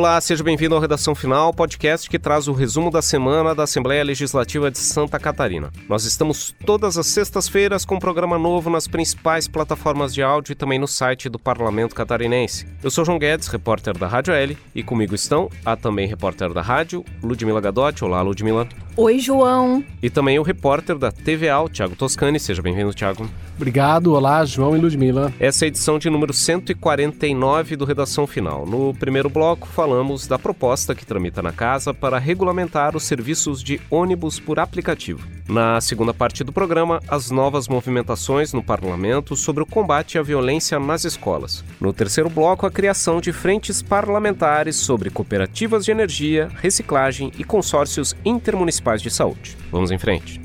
Olá, seja bem-vindo ao Redação Final, podcast que traz o resumo da semana da Assembleia Legislativa de Santa Catarina. Nós estamos todas as sextas-feiras com um programa novo nas principais plataformas de áudio e também no site do Parlamento Catarinense. Eu sou João Guedes, repórter da Rádio L, e comigo estão a também repórter da rádio, Ludmila Gadotti. Olá, Ludmila. Oi, João. E também o repórter da TVA, o Thiago Toscani. Seja bem-vindo, Thiago. Obrigado, olá, João e Ludmila. Essa é a edição de número 149 do Redação Final. No primeiro bloco, falamos da proposta que tramita na casa para regulamentar os serviços de ônibus por aplicativo. Na segunda parte do programa, as novas movimentações no parlamento sobre o combate à violência nas escolas. No terceiro bloco, a criação de frentes parlamentares sobre cooperativas de energia, reciclagem e consórcios intermunicipais de saúde. Vamos em frente.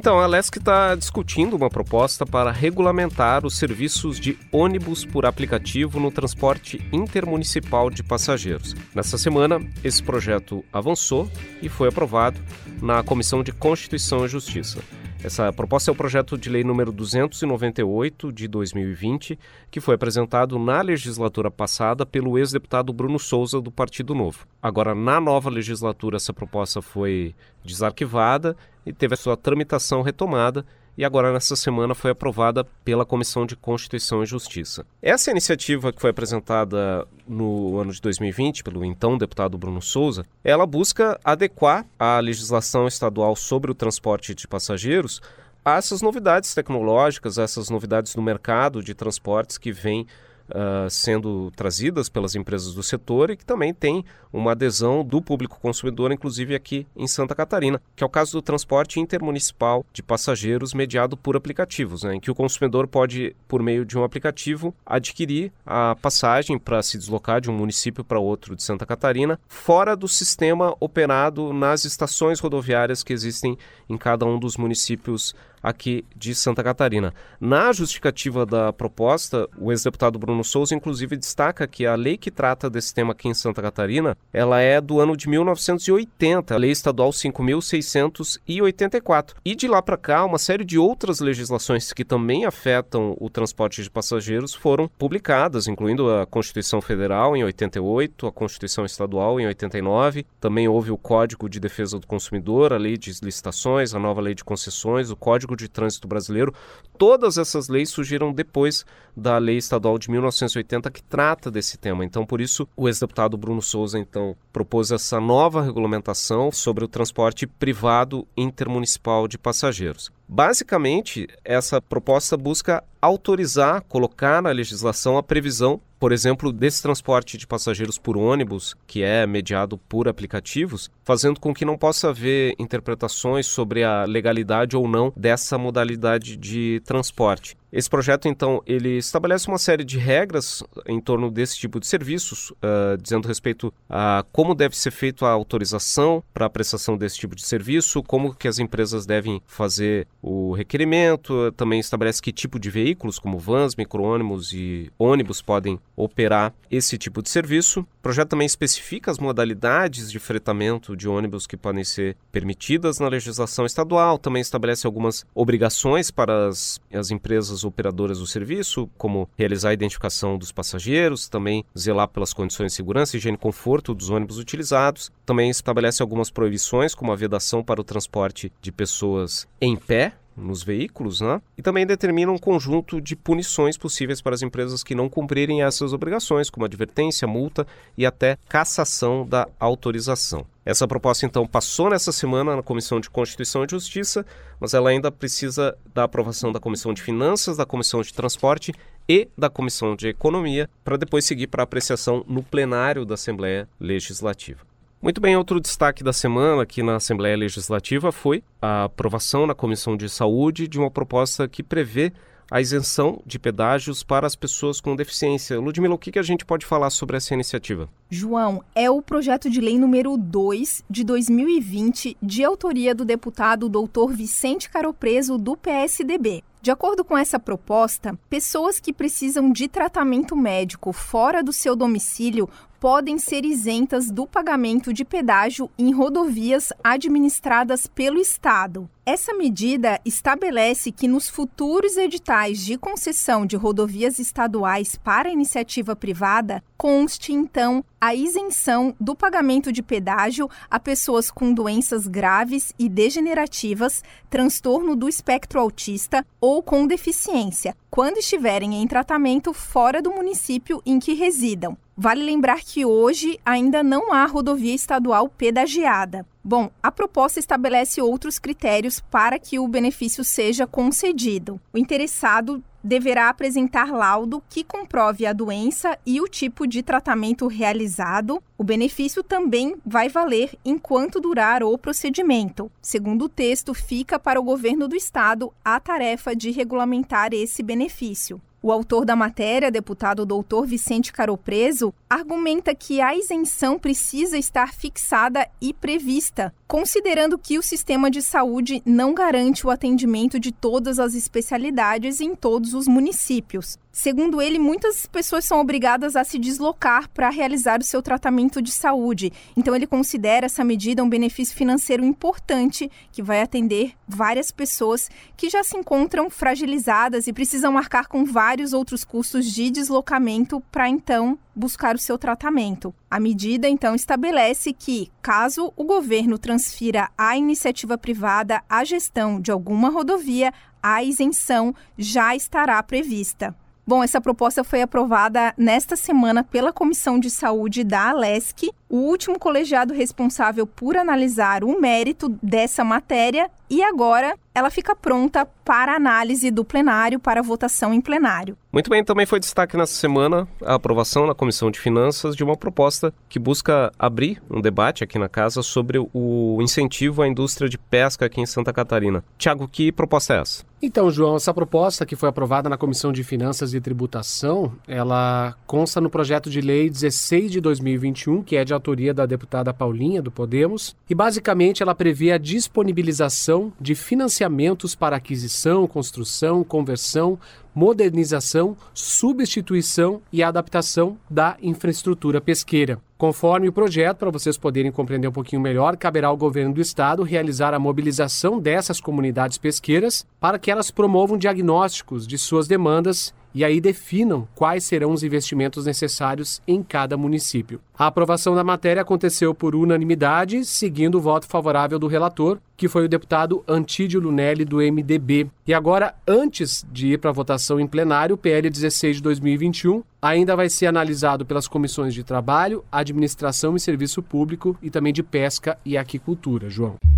Então, a LESC está discutindo uma proposta para regulamentar os serviços de ônibus por aplicativo no transporte intermunicipal de passageiros. Nessa semana, esse projeto avançou e foi aprovado na Comissão de Constituição e Justiça. Essa proposta é o projeto de lei número 298 de 2020, que foi apresentado na legislatura passada pelo ex-deputado Bruno Souza do Partido Novo. Agora, na nova legislatura, essa proposta foi desarquivada e teve a sua tramitação retomada e agora nessa semana foi aprovada pela Comissão de Constituição e Justiça. Essa iniciativa que foi apresentada no ano de 2020 pelo então deputado Bruno Souza, ela busca adequar a legislação estadual sobre o transporte de passageiros a essas novidades tecnológicas, a essas novidades no mercado de transportes que vem uh, sendo trazidas pelas empresas do setor e que também tem uma adesão do público consumidor, inclusive aqui em Santa Catarina, que é o caso do transporte intermunicipal de passageiros mediado por aplicativos, né, em que o consumidor pode, por meio de um aplicativo, adquirir a passagem para se deslocar de um município para outro de Santa Catarina, fora do sistema operado nas estações rodoviárias que existem em cada um dos municípios aqui de Santa Catarina. Na justificativa da proposta, o ex-deputado Bruno Souza, inclusive, destaca que a lei que trata desse tema aqui em Santa Catarina, ela é do ano de 1980, a Lei Estadual 5.684. E de lá para cá, uma série de outras legislações que também afetam o transporte de passageiros foram publicadas, incluindo a Constituição Federal em 88, a Constituição Estadual em 89, também houve o Código de Defesa do Consumidor, a Lei de Licitações, a nova Lei de Concessões, o Código Código de Trânsito Brasileiro. Todas essas leis surgiram depois da Lei Estadual de 1980 que trata desse tema. Então, por isso, o ex-deputado Bruno Souza então propôs essa nova regulamentação sobre o transporte privado intermunicipal de passageiros. Basicamente, essa proposta busca autorizar, colocar na legislação a previsão, por exemplo, desse transporte de passageiros por ônibus, que é mediado por aplicativos, fazendo com que não possa haver interpretações sobre a legalidade ou não dessa modalidade de transporte. Esse projeto, então, ele estabelece uma série de regras em torno desse tipo de serviços, uh, dizendo respeito a como deve ser feita a autorização para a prestação desse tipo de serviço, como que as empresas devem fazer o requerimento, também estabelece que tipo de veículos, como vans, micro-ônibus e ônibus, podem operar esse tipo de serviço. O projeto também especifica as modalidades de fretamento de ônibus que podem ser permitidas na legislação estadual, também estabelece algumas obrigações para as, as empresas operadoras do serviço, como realizar a identificação dos passageiros, também zelar pelas condições de segurança, higiene e conforto dos ônibus utilizados. Também estabelece algumas proibições, como a vedação para o transporte de pessoas em pé, nos veículos, né? E também determina um conjunto de punições possíveis para as empresas que não cumprirem essas obrigações, como advertência, multa e até cassação da autorização. Essa proposta, então, passou nessa semana na Comissão de Constituição e Justiça, mas ela ainda precisa da aprovação da Comissão de Finanças, da Comissão de Transporte e da Comissão de Economia, para depois seguir para apreciação no plenário da Assembleia Legislativa. Muito bem, outro destaque da semana aqui na Assembleia Legislativa foi a aprovação na Comissão de Saúde de uma proposta que prevê a isenção de pedágios para as pessoas com deficiência. Ludmila, o que a gente pode falar sobre essa iniciativa? João, é o projeto de lei número 2 de 2020, de autoria do deputado doutor Vicente Caropreso, do PSDB. De acordo com essa proposta, pessoas que precisam de tratamento médico fora do seu domicílio podem ser isentas do pagamento de pedágio em rodovias administradas pelo Estado. Essa medida estabelece que nos futuros editais de concessão de rodovias estaduais para iniciativa privada conste então a isenção do pagamento de pedágio a pessoas com doenças graves e degenerativas, transtorno do espectro autista ou com deficiência, quando estiverem em tratamento fora do município em que residam. Vale lembrar que hoje ainda não há rodovia estadual pedagiada. Bom, a proposta estabelece outros critérios para que o benefício seja concedido. O interessado deverá apresentar laudo que comprove a doença e o tipo de tratamento realizado. O benefício também vai valer enquanto durar o procedimento. Segundo o texto, fica para o governo do estado a tarefa de regulamentar esse benefício. O autor da matéria, deputado doutor Vicente Caropreso, argumenta que a isenção precisa estar fixada e prevista, considerando que o sistema de saúde não garante o atendimento de todas as especialidades em todos os municípios. Segundo ele, muitas pessoas são obrigadas a se deslocar para realizar o seu tratamento de saúde. Então, ele considera essa medida um benefício financeiro importante que vai atender várias pessoas que já se encontram fragilizadas e precisam marcar com vários outros custos de deslocamento para então buscar o seu tratamento. A medida, então, estabelece que, caso o governo transfira à iniciativa privada a gestão de alguma rodovia, a isenção já estará prevista. Bom, essa proposta foi aprovada nesta semana pela Comissão de Saúde da Alesc, o último colegiado responsável por analisar o mérito dessa matéria, e agora ela fica pronta para análise do plenário, para votação em plenário. Muito bem, também foi destaque nessa semana a aprovação na Comissão de Finanças de uma proposta que busca abrir um debate aqui na casa sobre o incentivo à indústria de pesca aqui em Santa Catarina. Tiago, que proposta é essa? Então, João, essa proposta que foi aprovada na Comissão de Finanças e Tributação, ela consta no projeto de lei 16 de 2021, que é de autoria da deputada Paulinha do Podemos, e basicamente ela prevê a disponibilização de financiamentos para aquisição, construção, conversão, modernização, substituição e adaptação da infraestrutura pesqueira. Conforme o projeto, para vocês poderem compreender um pouquinho melhor, caberá ao governo do estado realizar a mobilização dessas comunidades pesqueiras para que elas promovam diagnósticos de suas demandas e aí definam quais serão os investimentos necessários em cada município. A aprovação da matéria aconteceu por unanimidade, seguindo o voto favorável do relator, que foi o deputado Antídio Lunelli, do MDB. E agora, antes de ir para a votação em plenário, o PL 16 de 2021 ainda vai ser analisado pelas comissões de Trabalho, Administração e Serviço Público e também de Pesca e Aquicultura. João.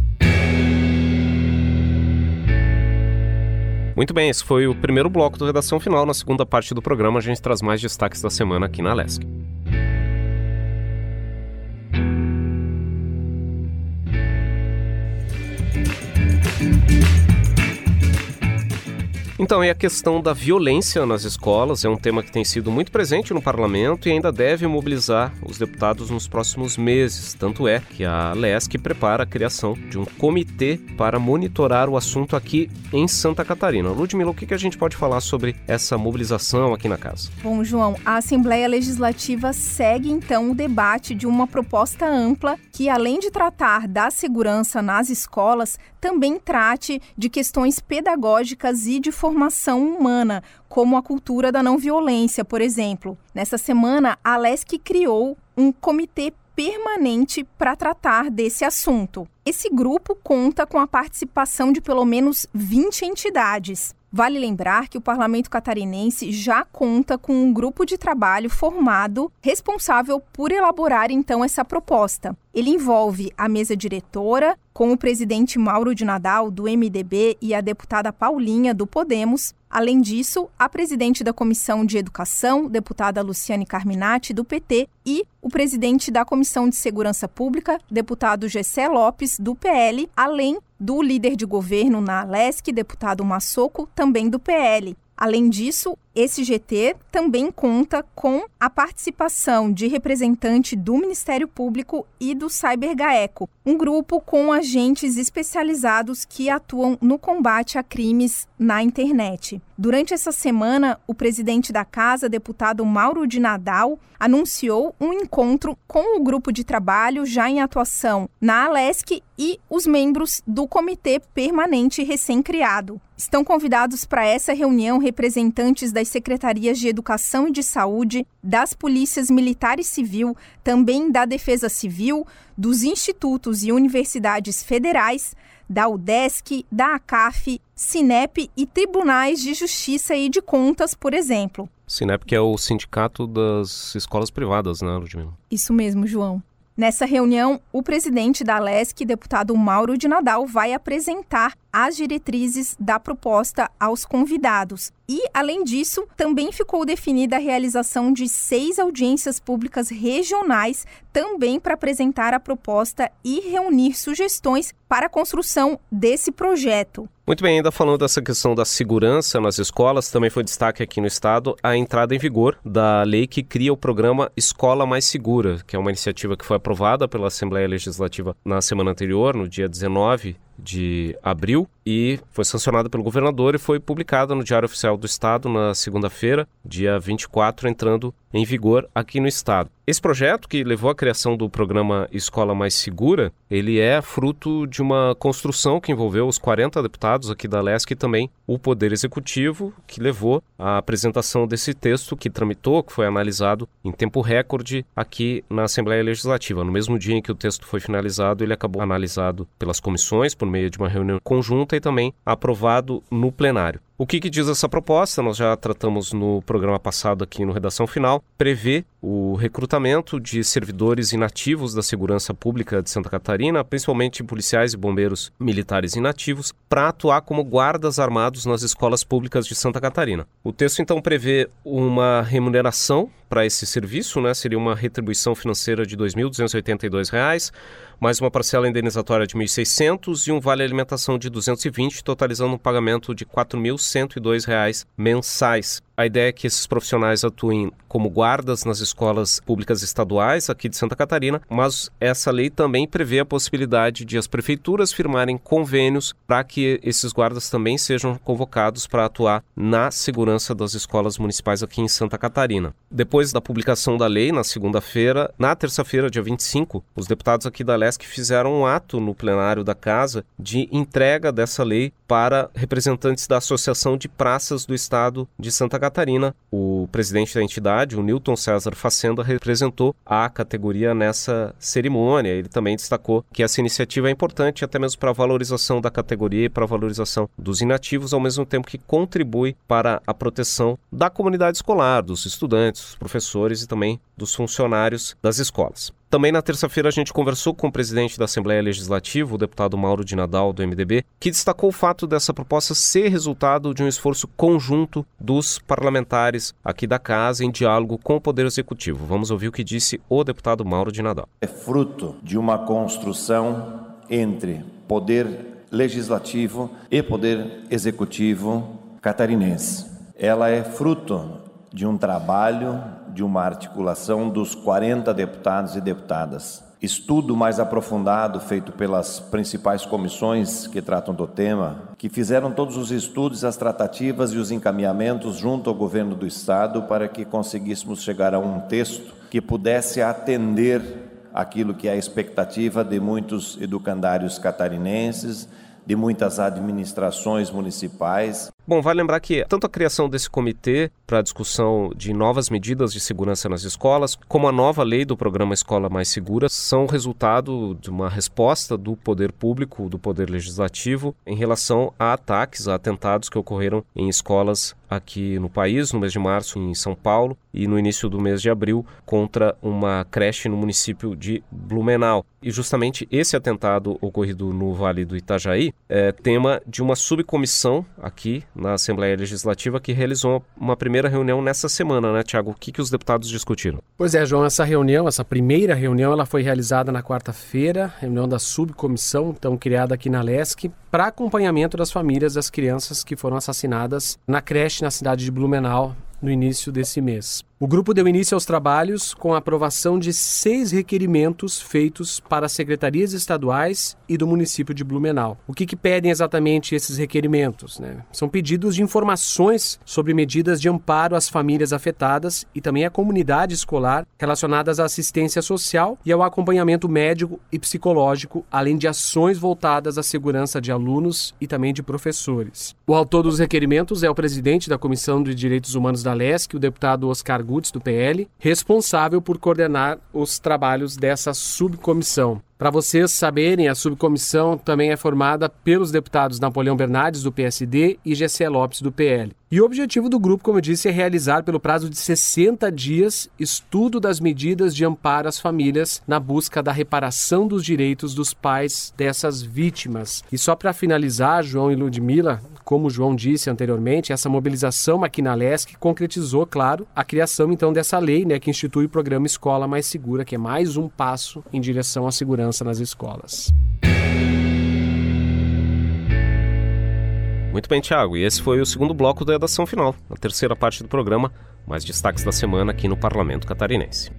Muito bem, esse foi o primeiro bloco do Redação Final. Na segunda parte do programa, a gente traz mais destaques da semana aqui na Lesc. Então, e a questão da violência nas escolas é um tema que tem sido muito presente no parlamento e ainda deve mobilizar os deputados nos próximos meses. Tanto é que a LESC prepara a criação de um comitê para monitorar o assunto aqui em Santa Catarina. Ludmila, o que a gente pode falar sobre essa mobilização aqui na casa? Bom, João, a Assembleia Legislativa segue então o debate de uma proposta ampla que, além de tratar da segurança nas escolas, também trate de questões pedagógicas e de formação humana, como a cultura da não violência, por exemplo. Nessa semana, a LESC criou um comitê permanente para tratar desse assunto. Esse grupo conta com a participação de pelo menos 20 entidades. Vale lembrar que o parlamento catarinense já conta com um grupo de trabalho formado responsável por elaborar então essa proposta. Ele envolve a mesa diretora, com o presidente Mauro de Nadal, do MDB, e a deputada Paulinha, do Podemos. Além disso, a presidente da Comissão de Educação, deputada Luciane Carminati, do PT, e o presidente da Comissão de Segurança Pública, deputado Gessé Lopes, do PL, além do líder de governo na Alesc, deputado Massoco, também do PL. Além disso, esse GT também conta com a participação de representante do Ministério Público e do CyberGaeco, um grupo com agentes especializados que atuam no combate a crimes na internet. Durante essa semana, o presidente da casa, deputado Mauro de Nadal, anunciou um encontro com o grupo de trabalho já em atuação na Alesc e os membros do comitê permanente recém-criado. Estão convidados para essa reunião representantes das secretarias de Educação e de Saúde, das polícias militar e civil, também da Defesa Civil, dos institutos e universidades federais, da UDESC, da ACAF, Sinep e tribunais de justiça e de contas, por exemplo. Sinep que é o sindicato das escolas privadas, né, Ludmila? Isso mesmo, João. Nessa reunião, o presidente da LESC, deputado Mauro de Nadal, vai apresentar as diretrizes da proposta aos convidados. E, além disso, também ficou definida a realização de seis audiências públicas regionais, também para apresentar a proposta e reunir sugestões para a construção desse projeto. Muito bem, ainda falando dessa questão da segurança nas escolas, também foi destaque aqui no estado a entrada em vigor da lei que cria o programa Escola Mais Segura, que é uma iniciativa que foi aprovada pela Assembleia Legislativa na semana anterior, no dia 19 de abril e foi sancionada pelo governador e foi publicada no Diário Oficial do Estado na segunda-feira, dia 24, entrando em vigor aqui no estado. Esse projeto que levou à criação do programa Escola Mais Segura, ele é fruto de uma construção que envolveu os 40 deputados aqui da LESC e também o Poder Executivo, que levou à apresentação desse texto que tramitou, que foi analisado em tempo recorde aqui na Assembleia Legislativa. No mesmo dia em que o texto foi finalizado, ele acabou analisado pelas comissões por meio de uma reunião conjunta e também aprovado no plenário. O que, que, diz essa proposta? Nós já tratamos no programa passado aqui no Redação Final. Prevê o recrutamento de servidores inativos da segurança pública de Santa Catarina, principalmente policiais e bombeiros militares inativos, para atuar como guardas armados nas escolas públicas de Santa Catarina. O texto então prevê uma remuneração para esse serviço, né? Seria uma retribuição financeira de R$ 2.282, mais uma parcela indenizatória de R$ 1.600 e um vale alimentação de R$ 220, totalizando um pagamento de R$ 4.102 mensais. A ideia é que esses profissionais atuem como guardas nas escolas públicas estaduais aqui de Santa Catarina, mas essa lei também prevê a possibilidade de as prefeituras firmarem convênios para que esses guardas também sejam convocados para atuar na segurança das escolas municipais aqui em Santa Catarina. Depois da publicação da lei, na segunda-feira, na terça-feira, dia 25, os deputados aqui da LESC fizeram um ato no plenário da Casa de entrega dessa lei para representantes da Associação de Praças do Estado de Santa Catarina. O presidente da entidade, o Newton César Facenda, representou a categoria nessa cerimônia. Ele também destacou que essa iniciativa é importante até mesmo para a valorização da categoria e para a valorização dos inativos, ao mesmo tempo que contribui para a proteção da comunidade escolar, dos estudantes, dos professores e também dos funcionários das escolas. Também na terça-feira a gente conversou com o presidente da Assembleia Legislativa, o deputado Mauro de Nadal, do MDB, que destacou o fato dessa proposta ser resultado de um esforço conjunto dos parlamentares aqui da casa em diálogo com o Poder Executivo. Vamos ouvir o que disse o deputado Mauro de Nadal. É fruto de uma construção entre Poder Legislativo e Poder Executivo catarinense. Ela é fruto de um trabalho, de uma articulação dos 40 deputados e deputadas. Estudo mais aprofundado feito pelas principais comissões que tratam do tema, que fizeram todos os estudos, as tratativas e os encaminhamentos junto ao governo do estado para que conseguíssemos chegar a um texto que pudesse atender aquilo que é a expectativa de muitos educandários catarinenses de muitas administrações municipais. Bom, vale lembrar que tanto a criação desse comitê para a discussão de novas medidas de segurança nas escolas, como a nova lei do programa Escola Mais Segura, são resultado de uma resposta do poder público, do poder legislativo, em relação a ataques, a atentados que ocorreram em escolas aqui no país, no mês de março, em São Paulo, e no início do mês de abril, contra uma creche no município de Blumenau. E justamente esse atentado ocorrido no Vale do Itajaí é tema de uma subcomissão aqui na Assembleia Legislativa, que realizou uma primeira reunião nessa semana, né, Tiago? O que, que os deputados discutiram? Pois é, João, essa reunião, essa primeira reunião, ela foi realizada na quarta-feira, reunião da subcomissão, então criada aqui na LESC, para acompanhamento das famílias das crianças que foram assassinadas na creche na cidade de Blumenau no início desse mês. O grupo deu início aos trabalhos com a aprovação de seis requerimentos feitos para as secretarias estaduais e do município de Blumenau. O que, que pedem exatamente esses requerimentos? Né? São pedidos de informações sobre medidas de amparo às famílias afetadas e também à comunidade escolar relacionadas à assistência social e ao acompanhamento médico e psicológico, além de ações voltadas à segurança de alunos e também de professores. O autor dos requerimentos é o presidente da Comissão de Direitos Humanos da LESC, o deputado Oscar do PL, responsável por coordenar os trabalhos dessa subcomissão. Para vocês saberem, a subcomissão também é formada pelos deputados Napoleão Bernardes, do PSD, e Gessé Lopes, do PL. E o objetivo do grupo, como eu disse, é realizar, pelo prazo de 60 dias, estudo das medidas de amparo às famílias na busca da reparação dos direitos dos pais dessas vítimas. E só para finalizar, João e Ludmila, como o João disse anteriormente, essa mobilização Maquinalesc concretizou, claro, a criação então dessa lei né, que institui o programa Escola Mais Segura, que é mais um passo em direção à segurança nas escolas. Muito bem, Tiago. E esse foi o segundo bloco da redação final, a terceira parte do programa, mais destaques da semana aqui no Parlamento Catarinense.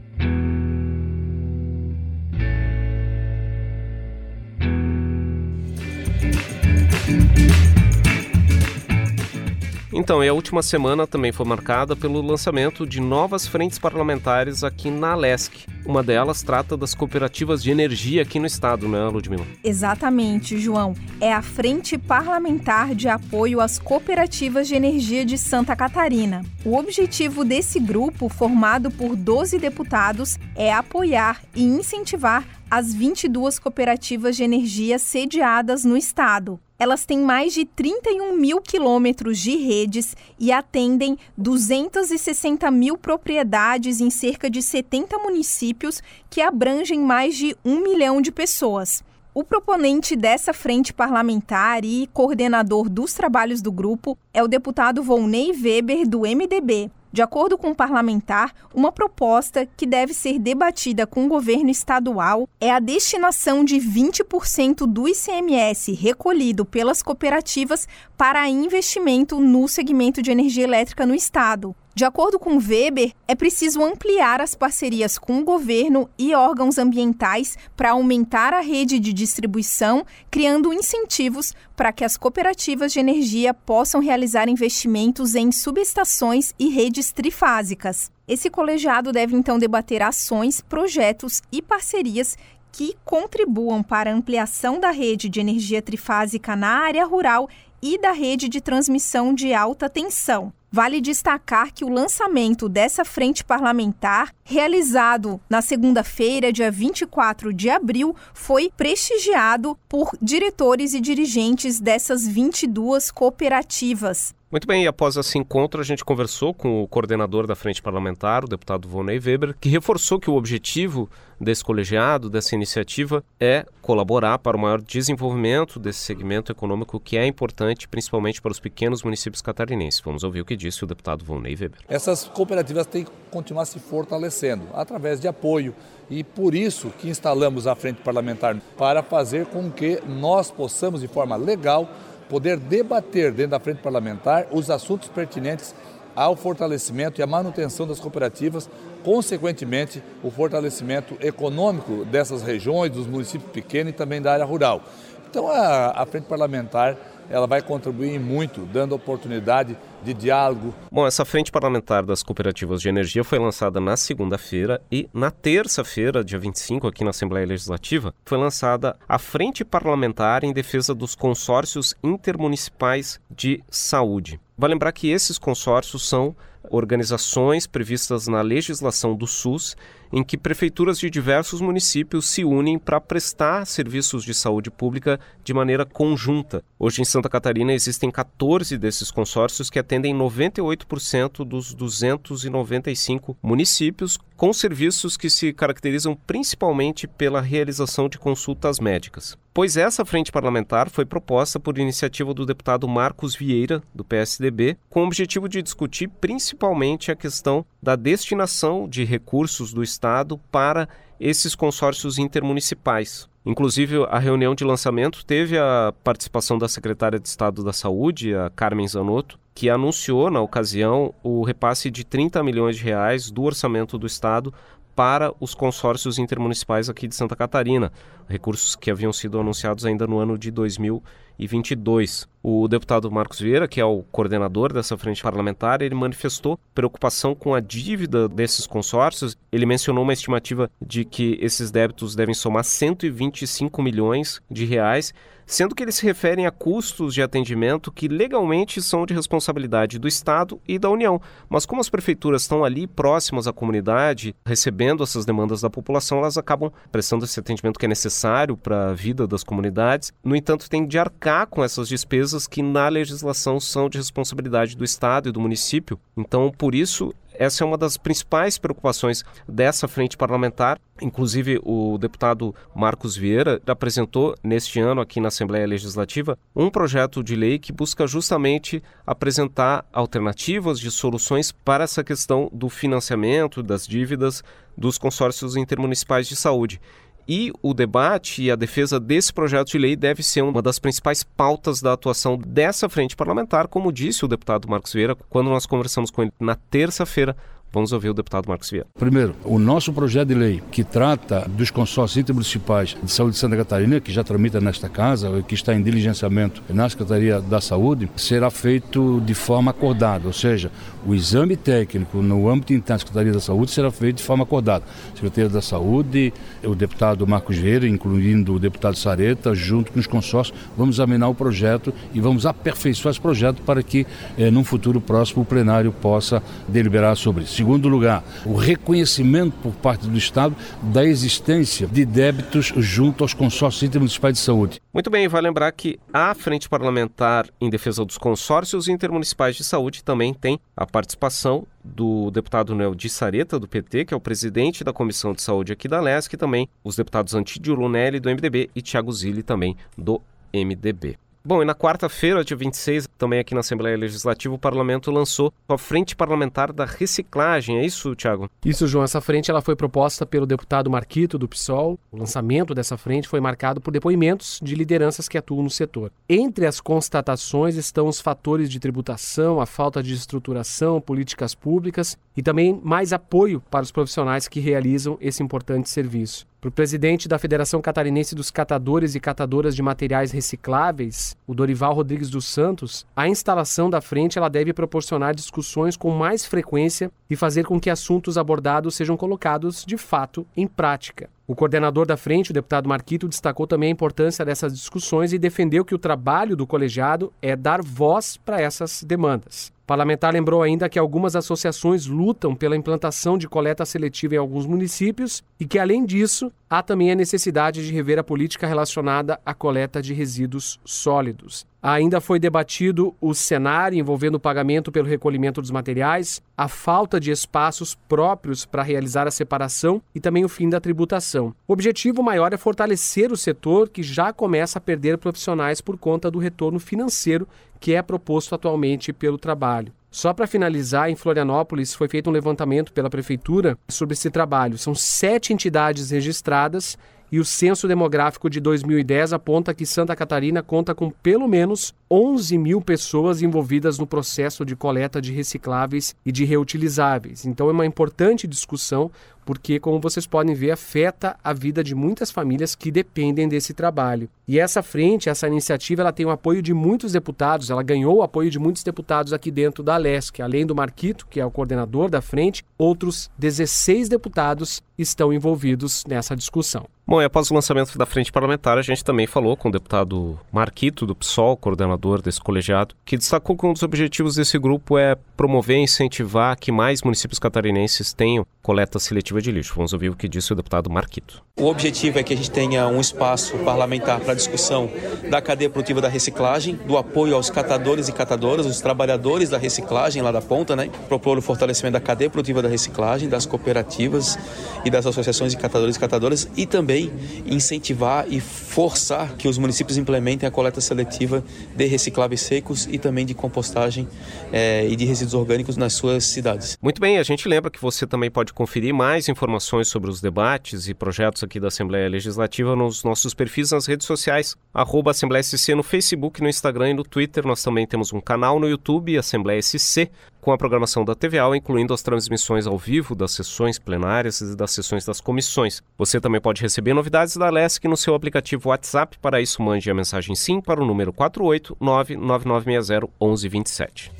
Então, e a última semana também foi marcada pelo lançamento de novas frentes parlamentares aqui na LESC. Uma delas trata das cooperativas de energia aqui no estado, né, Ludmila? Exatamente, João. É a Frente Parlamentar de Apoio às Cooperativas de Energia de Santa Catarina. O objetivo desse grupo, formado por 12 deputados, é apoiar e incentivar as 22 cooperativas de energia sediadas no estado. Elas têm mais de 31 mil quilômetros de redes e atendem 260 mil propriedades em cerca de 70 municípios que abrangem mais de um milhão de pessoas. O proponente dessa frente parlamentar e coordenador dos trabalhos do grupo é o deputado Volney Weber, do MDB. De acordo com o parlamentar, uma proposta que deve ser debatida com o governo estadual é a destinação de 20% do ICMS recolhido pelas cooperativas para investimento no segmento de energia elétrica no estado. De acordo com Weber, é preciso ampliar as parcerias com o governo e órgãos ambientais para aumentar a rede de distribuição, criando incentivos para que as cooperativas de energia possam realizar investimentos em subestações e redes trifásicas. Esse colegiado deve então debater ações, projetos e parcerias que contribuam para a ampliação da rede de energia trifásica na área rural e da rede de transmissão de alta tensão. Vale destacar que o lançamento dessa frente parlamentar, realizado na segunda-feira, dia 24 de abril, foi prestigiado por diretores e dirigentes dessas 22 cooperativas. Muito bem, e após esse encontro, a gente conversou com o coordenador da Frente Parlamentar, o deputado Vonei Weber, que reforçou que o objetivo desse colegiado, dessa iniciativa, é colaborar para o maior desenvolvimento desse segmento econômico que é importante, principalmente para os pequenos municípios catarinenses. Vamos ouvir o que disse o deputado Vonei Weber. Essas cooperativas têm que continuar se fortalecendo através de apoio e por isso que instalamos a Frente Parlamentar para fazer com que nós possamos, de forma legal, poder debater dentro da frente parlamentar os assuntos pertinentes ao fortalecimento e à manutenção das cooperativas, consequentemente, o fortalecimento econômico dessas regiões, dos municípios pequenos e também da área rural. Então, a, a frente parlamentar ela vai contribuir muito, dando oportunidade de diálogo. Bom, essa frente parlamentar das cooperativas de energia foi lançada na segunda-feira e na terça-feira, dia 25, aqui na Assembleia Legislativa, foi lançada a Frente Parlamentar em Defesa dos Consórcios Intermunicipais de Saúde. Vale lembrar que esses consórcios são organizações previstas na legislação do SUS, em que prefeituras de diversos municípios se unem para prestar serviços de saúde pública de maneira conjunta. Hoje em Santa Catarina existem 14 desses consórcios que atendem 98% dos 295 municípios, com serviços que se caracterizam principalmente pela realização de consultas médicas. Pois essa frente parlamentar foi proposta por iniciativa do deputado Marcos Vieira, do PSDB, com o objetivo de discutir principalmente a questão da destinação de recursos do Estado para esses consórcios intermunicipais. Inclusive, a reunião de lançamento teve a participação da secretária de Estado da Saúde, a Carmen Zanotto, que anunciou na ocasião o repasse de 30 milhões de reais do orçamento do Estado para os consórcios intermunicipais aqui de Santa Catarina, recursos que haviam sido anunciados ainda no ano de 2022. O deputado Marcos Vieira, que é o coordenador dessa frente parlamentar, ele manifestou preocupação com a dívida desses consórcios. Ele mencionou uma estimativa de que esses débitos devem somar 125 milhões de reais sendo que eles se referem a custos de atendimento que legalmente são de responsabilidade do Estado e da União. Mas como as prefeituras estão ali próximas à comunidade, recebendo essas demandas da população, elas acabam prestando esse atendimento que é necessário para a vida das comunidades. No entanto, tem de arcar com essas despesas que na legislação são de responsabilidade do Estado e do município. Então, por isso, essa é uma das principais preocupações dessa frente parlamentar. Inclusive, o deputado Marcos Vieira apresentou neste ano aqui na Assembleia Legislativa um projeto de lei que busca justamente apresentar alternativas de soluções para essa questão do financiamento das dívidas dos consórcios intermunicipais de saúde. E o debate e a defesa desse projeto de lei deve ser uma das principais pautas da atuação dessa frente parlamentar, como disse o deputado Marcos Vieira quando nós conversamos com ele na terça-feira Vamos ouvir o deputado Marcos Vieira. Primeiro, o nosso projeto de lei que trata dos consórcios intermunicipais de saúde de Santa Catarina, que já tramita nesta casa, que está em diligenciamento na Secretaria da Saúde, será feito de forma acordada, ou seja, o exame técnico no âmbito interno da Secretaria da Saúde será feito de forma acordada. Secretaria da Saúde, o deputado Marcos Vieira, incluindo o deputado Sareta, junto com os consórcios, vamos examinar o projeto e vamos aperfeiçoar esse projeto para que, eh, num futuro próximo, o plenário possa deliberar sobre isso. Segundo lugar, o reconhecimento por parte do Estado da existência de débitos junto aos consórcios intermunicipais de saúde. Muito bem, vai lembrar que a Frente Parlamentar em Defesa dos Consórcios Intermunicipais de Saúde também tem a participação do deputado Nel de Sareta, do PT, que é o presidente da Comissão de Saúde aqui da LESC, e também os deputados Antídio Lunelli, do MDB, e Tiago Zilli, também do MDB. Bom, e na quarta-feira, dia 26, também aqui na Assembleia Legislativa, o Parlamento lançou a Frente Parlamentar da Reciclagem. É isso, Tiago? Isso, João. Essa frente ela foi proposta pelo deputado Marquito, do PSOL. O lançamento dessa frente foi marcado por depoimentos de lideranças que atuam no setor. Entre as constatações estão os fatores de tributação, a falta de estruturação, políticas públicas e também mais apoio para os profissionais que realizam esse importante serviço. Para o presidente da Federação Catarinense dos Catadores e Catadoras de Materiais Recicláveis, o Dorival Rodrigues dos Santos, a instalação da frente ela deve proporcionar discussões com mais frequência e fazer com que assuntos abordados sejam colocados de fato em prática. O coordenador da frente, o deputado Marquito, destacou também a importância dessas discussões e defendeu que o trabalho do colegiado é dar voz para essas demandas. O parlamentar lembrou ainda que algumas associações lutam pela implantação de coleta seletiva em alguns municípios e que, além disso, há também a necessidade de rever a política relacionada à coleta de resíduos sólidos. Ainda foi debatido o cenário envolvendo o pagamento pelo recolhimento dos materiais, a falta de espaços próprios para realizar a separação e também o fim da tributação. O objetivo maior é fortalecer o setor que já começa a perder profissionais por conta do retorno financeiro que é proposto atualmente pelo trabalho. Só para finalizar, em Florianópolis foi feito um levantamento pela prefeitura sobre esse trabalho. São sete entidades registradas e o censo demográfico de 2010 aponta que Santa Catarina conta com pelo menos 11 mil pessoas envolvidas no processo de coleta de recicláveis e de reutilizáveis. Então é uma importante discussão porque, como vocês podem ver, afeta a vida de muitas famílias que dependem desse trabalho. E essa frente, essa iniciativa, ela tem o apoio de muitos deputados, ela ganhou o apoio de muitos deputados aqui dentro da LESC. Além do Marquito, que é o coordenador da frente, outros 16 deputados estão envolvidos nessa discussão. Bom, e após o lançamento da frente parlamentar, a gente também falou com o deputado Marquito, do PSOL, coordenador desse colegiado, que destacou que um dos objetivos desse grupo é promover e incentivar que mais municípios catarinenses tenham coleta seletiva de lixo. Vamos ouvir o que disse o deputado Marquito. O objetivo é que a gente tenha um espaço parlamentar para discussão da cadeia produtiva da reciclagem, do apoio aos catadores e catadoras, os trabalhadores da reciclagem lá da ponta, né? Propor o fortalecimento da cadeia produtiva da reciclagem, das cooperativas e das associações de catadores e catadoras e também incentivar e forçar que os municípios implementem a coleta seletiva de recicláveis secos e também de compostagem é, e de resíduos orgânicos nas suas cidades. Muito bem, a gente lembra que você também pode conferir mais informações sobre os debates e projetos aqui da Assembleia Legislativa nos nossos perfis nas redes sociais, arroba Assembleia SC no Facebook, no Instagram e no Twitter. Nós também temos um canal no YouTube, Assembleia SC, com a programação da TVA, incluindo as transmissões ao vivo das sessões plenárias e das sessões das comissões. Você também pode receber novidades da LESC no seu aplicativo WhatsApp. Para isso, mande a mensagem SIM para o número 48999601127.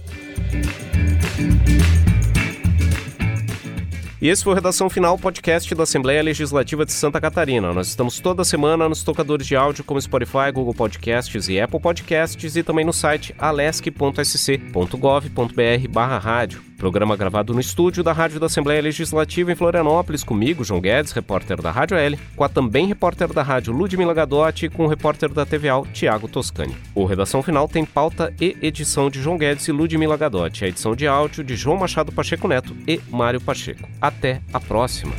E esse foi o Redação Final, podcast da Assembleia Legislativa de Santa Catarina. Nós estamos toda semana nos tocadores de áudio como Spotify, Google Podcasts e Apple Podcasts e também no site alesc.sc.gov.br barra rádio. Programa gravado no estúdio da Rádio da Assembleia Legislativa em Florianópolis, comigo, João Guedes, repórter da Rádio L, com a também repórter da Rádio Ludmila Gadotti e com o repórter da TVA, Tiago Toscani. O Redação Final tem pauta e edição de João Guedes e Ludmila Gadotti, a edição de áudio de João Machado Pacheco Neto e Mário Pacheco. Até a próxima!